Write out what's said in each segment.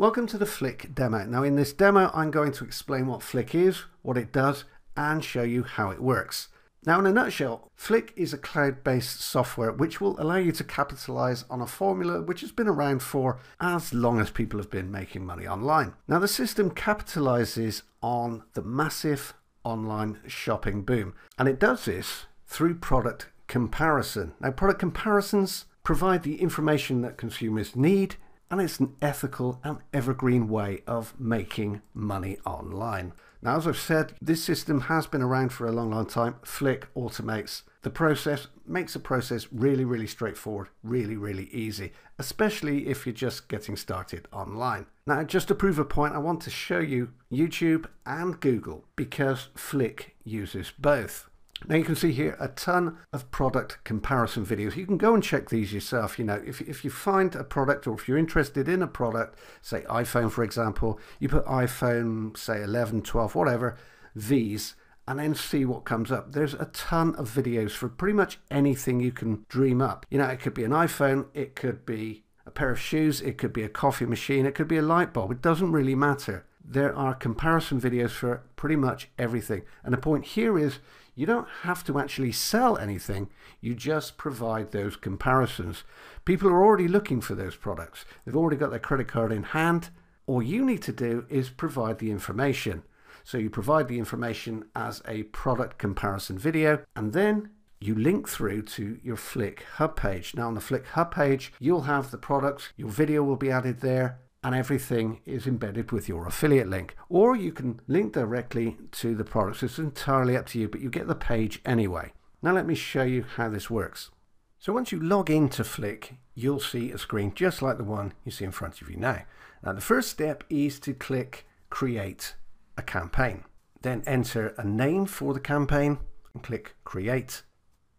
Welcome to the Flick demo. Now in this demo I'm going to explain what Flick is, what it does and show you how it works. Now in a nutshell, Flick is a cloud-based software which will allow you to capitalize on a formula which has been around for as long as people have been making money online. Now the system capitalizes on the massive online shopping boom and it does this through product comparison. Now product comparisons provide the information that consumers need and it's an ethical and evergreen way of making money online. Now, as I've said, this system has been around for a long, long time. Flick automates the process, makes the process really, really straightforward, really, really easy, especially if you're just getting started online. Now, just to prove a point, I want to show you YouTube and Google because Flick uses both. Now you can see here a ton of product comparison videos. You can go and check these yourself. You know, if, if you find a product or if you're interested in a product, say iPhone, for example, you put iPhone, say 11, 12, whatever, these, and then see what comes up. There's a ton of videos for pretty much anything you can dream up. You know, it could be an iPhone, it could be a pair of shoes, it could be a coffee machine, it could be a light bulb. It doesn't really matter. There are comparison videos for pretty much everything. And the point here is you don't have to actually sell anything, you just provide those comparisons. People are already looking for those products, they've already got their credit card in hand. All you need to do is provide the information. So you provide the information as a product comparison video and then you link through to your Flick hub page. Now on the Flick hub page, you'll have the products, your video will be added there, and everything is embedded with your affiliate link. Or you can link directly to the products. It's entirely up to you, but you get the page anyway. Now let me show you how this works. So once you log into Flick, you'll see a screen just like the one you see in front of you now. Now the first step is to click Create a Campaign. Then enter a name for the campaign and click Create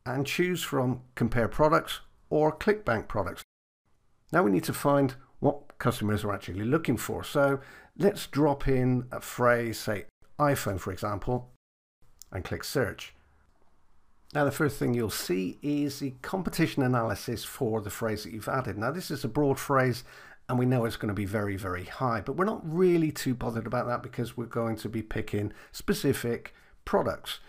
and choose from Compare Products or ClickBank Products. Now we need to find customers are actually looking for. So let's drop in a phrase, say iPhone, for example, and click search. Now, the first thing you'll see is the competition analysis for the phrase that you've added. Now, this is a broad phrase and we know it's going to be very, very high, but we're not really too bothered about that because we're going to be picking specific products.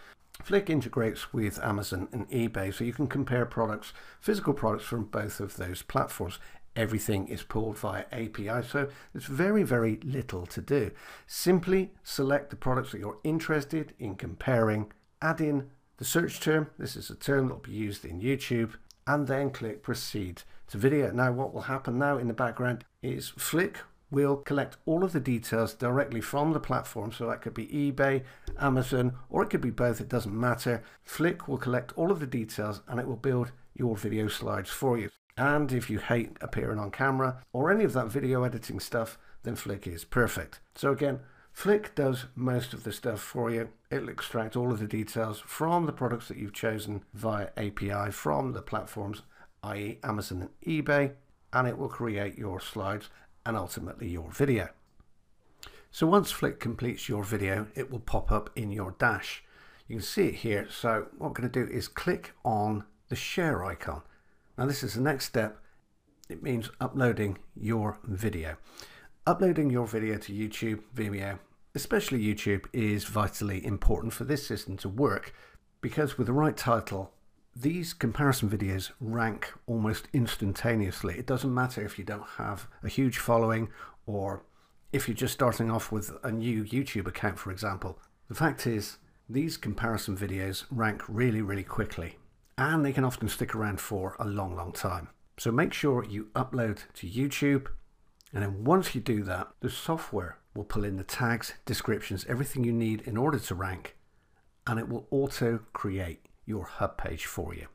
Flick integrates with Amazon and eBay, so you can compare products, physical products from both of those platforms everything is pulled via API. So there's very, very little to do. Simply select the products that you're interested in comparing, add in the search term. This is a term that will be used in YouTube and then click proceed to video. Now what will happen now in the background is Flick will collect all of the details directly from the platform. So that could be eBay, Amazon, or it could be both. It doesn't matter. Flick will collect all of the details and it will build your video slides for you. And if you hate appearing on camera or any of that video editing stuff, then Flick is perfect. So again, Flick does most of the stuff for you. It'll extract all of the details from the products that you've chosen via API from the platforms, i.e. Amazon and eBay, and it will create your slides and ultimately your video. So once Flick completes your video, it will pop up in your dash. You can see it here. So what I'm going to do is click on the share icon. Now this is the next step. It means uploading your video. Uploading your video to YouTube, Vimeo, especially YouTube is vitally important for this system to work because with the right title, these comparison videos rank almost instantaneously. It doesn't matter if you don't have a huge following or if you're just starting off with a new YouTube account, for example. The fact is, these comparison videos rank really, really quickly and they can often stick around for a long, long time. So make sure you upload to YouTube. And then once you do that, the software will pull in the tags, descriptions, everything you need in order to rank, and it will auto create your hub page for you.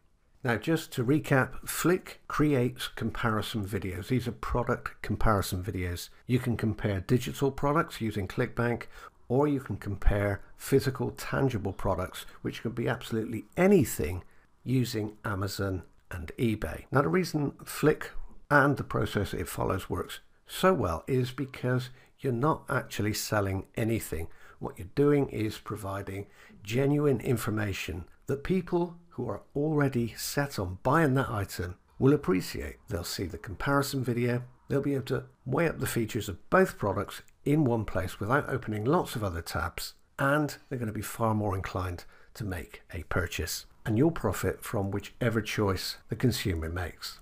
Now, just to recap, Flick creates comparison videos. These are product comparison videos. You can compare digital products using ClickBank, or you can compare physical, tangible products, which could be absolutely anything using Amazon and eBay. Now, the reason Flick and the process it follows works so well is because you're not actually selling anything. What you're doing is providing genuine information that people who are already set on buying that item will appreciate. They'll see the comparison video, they'll be able to weigh up the features of both products in one place without opening lots of other tabs, and they're going to be far more inclined to make a purchase. And you'll profit from whichever choice the consumer makes.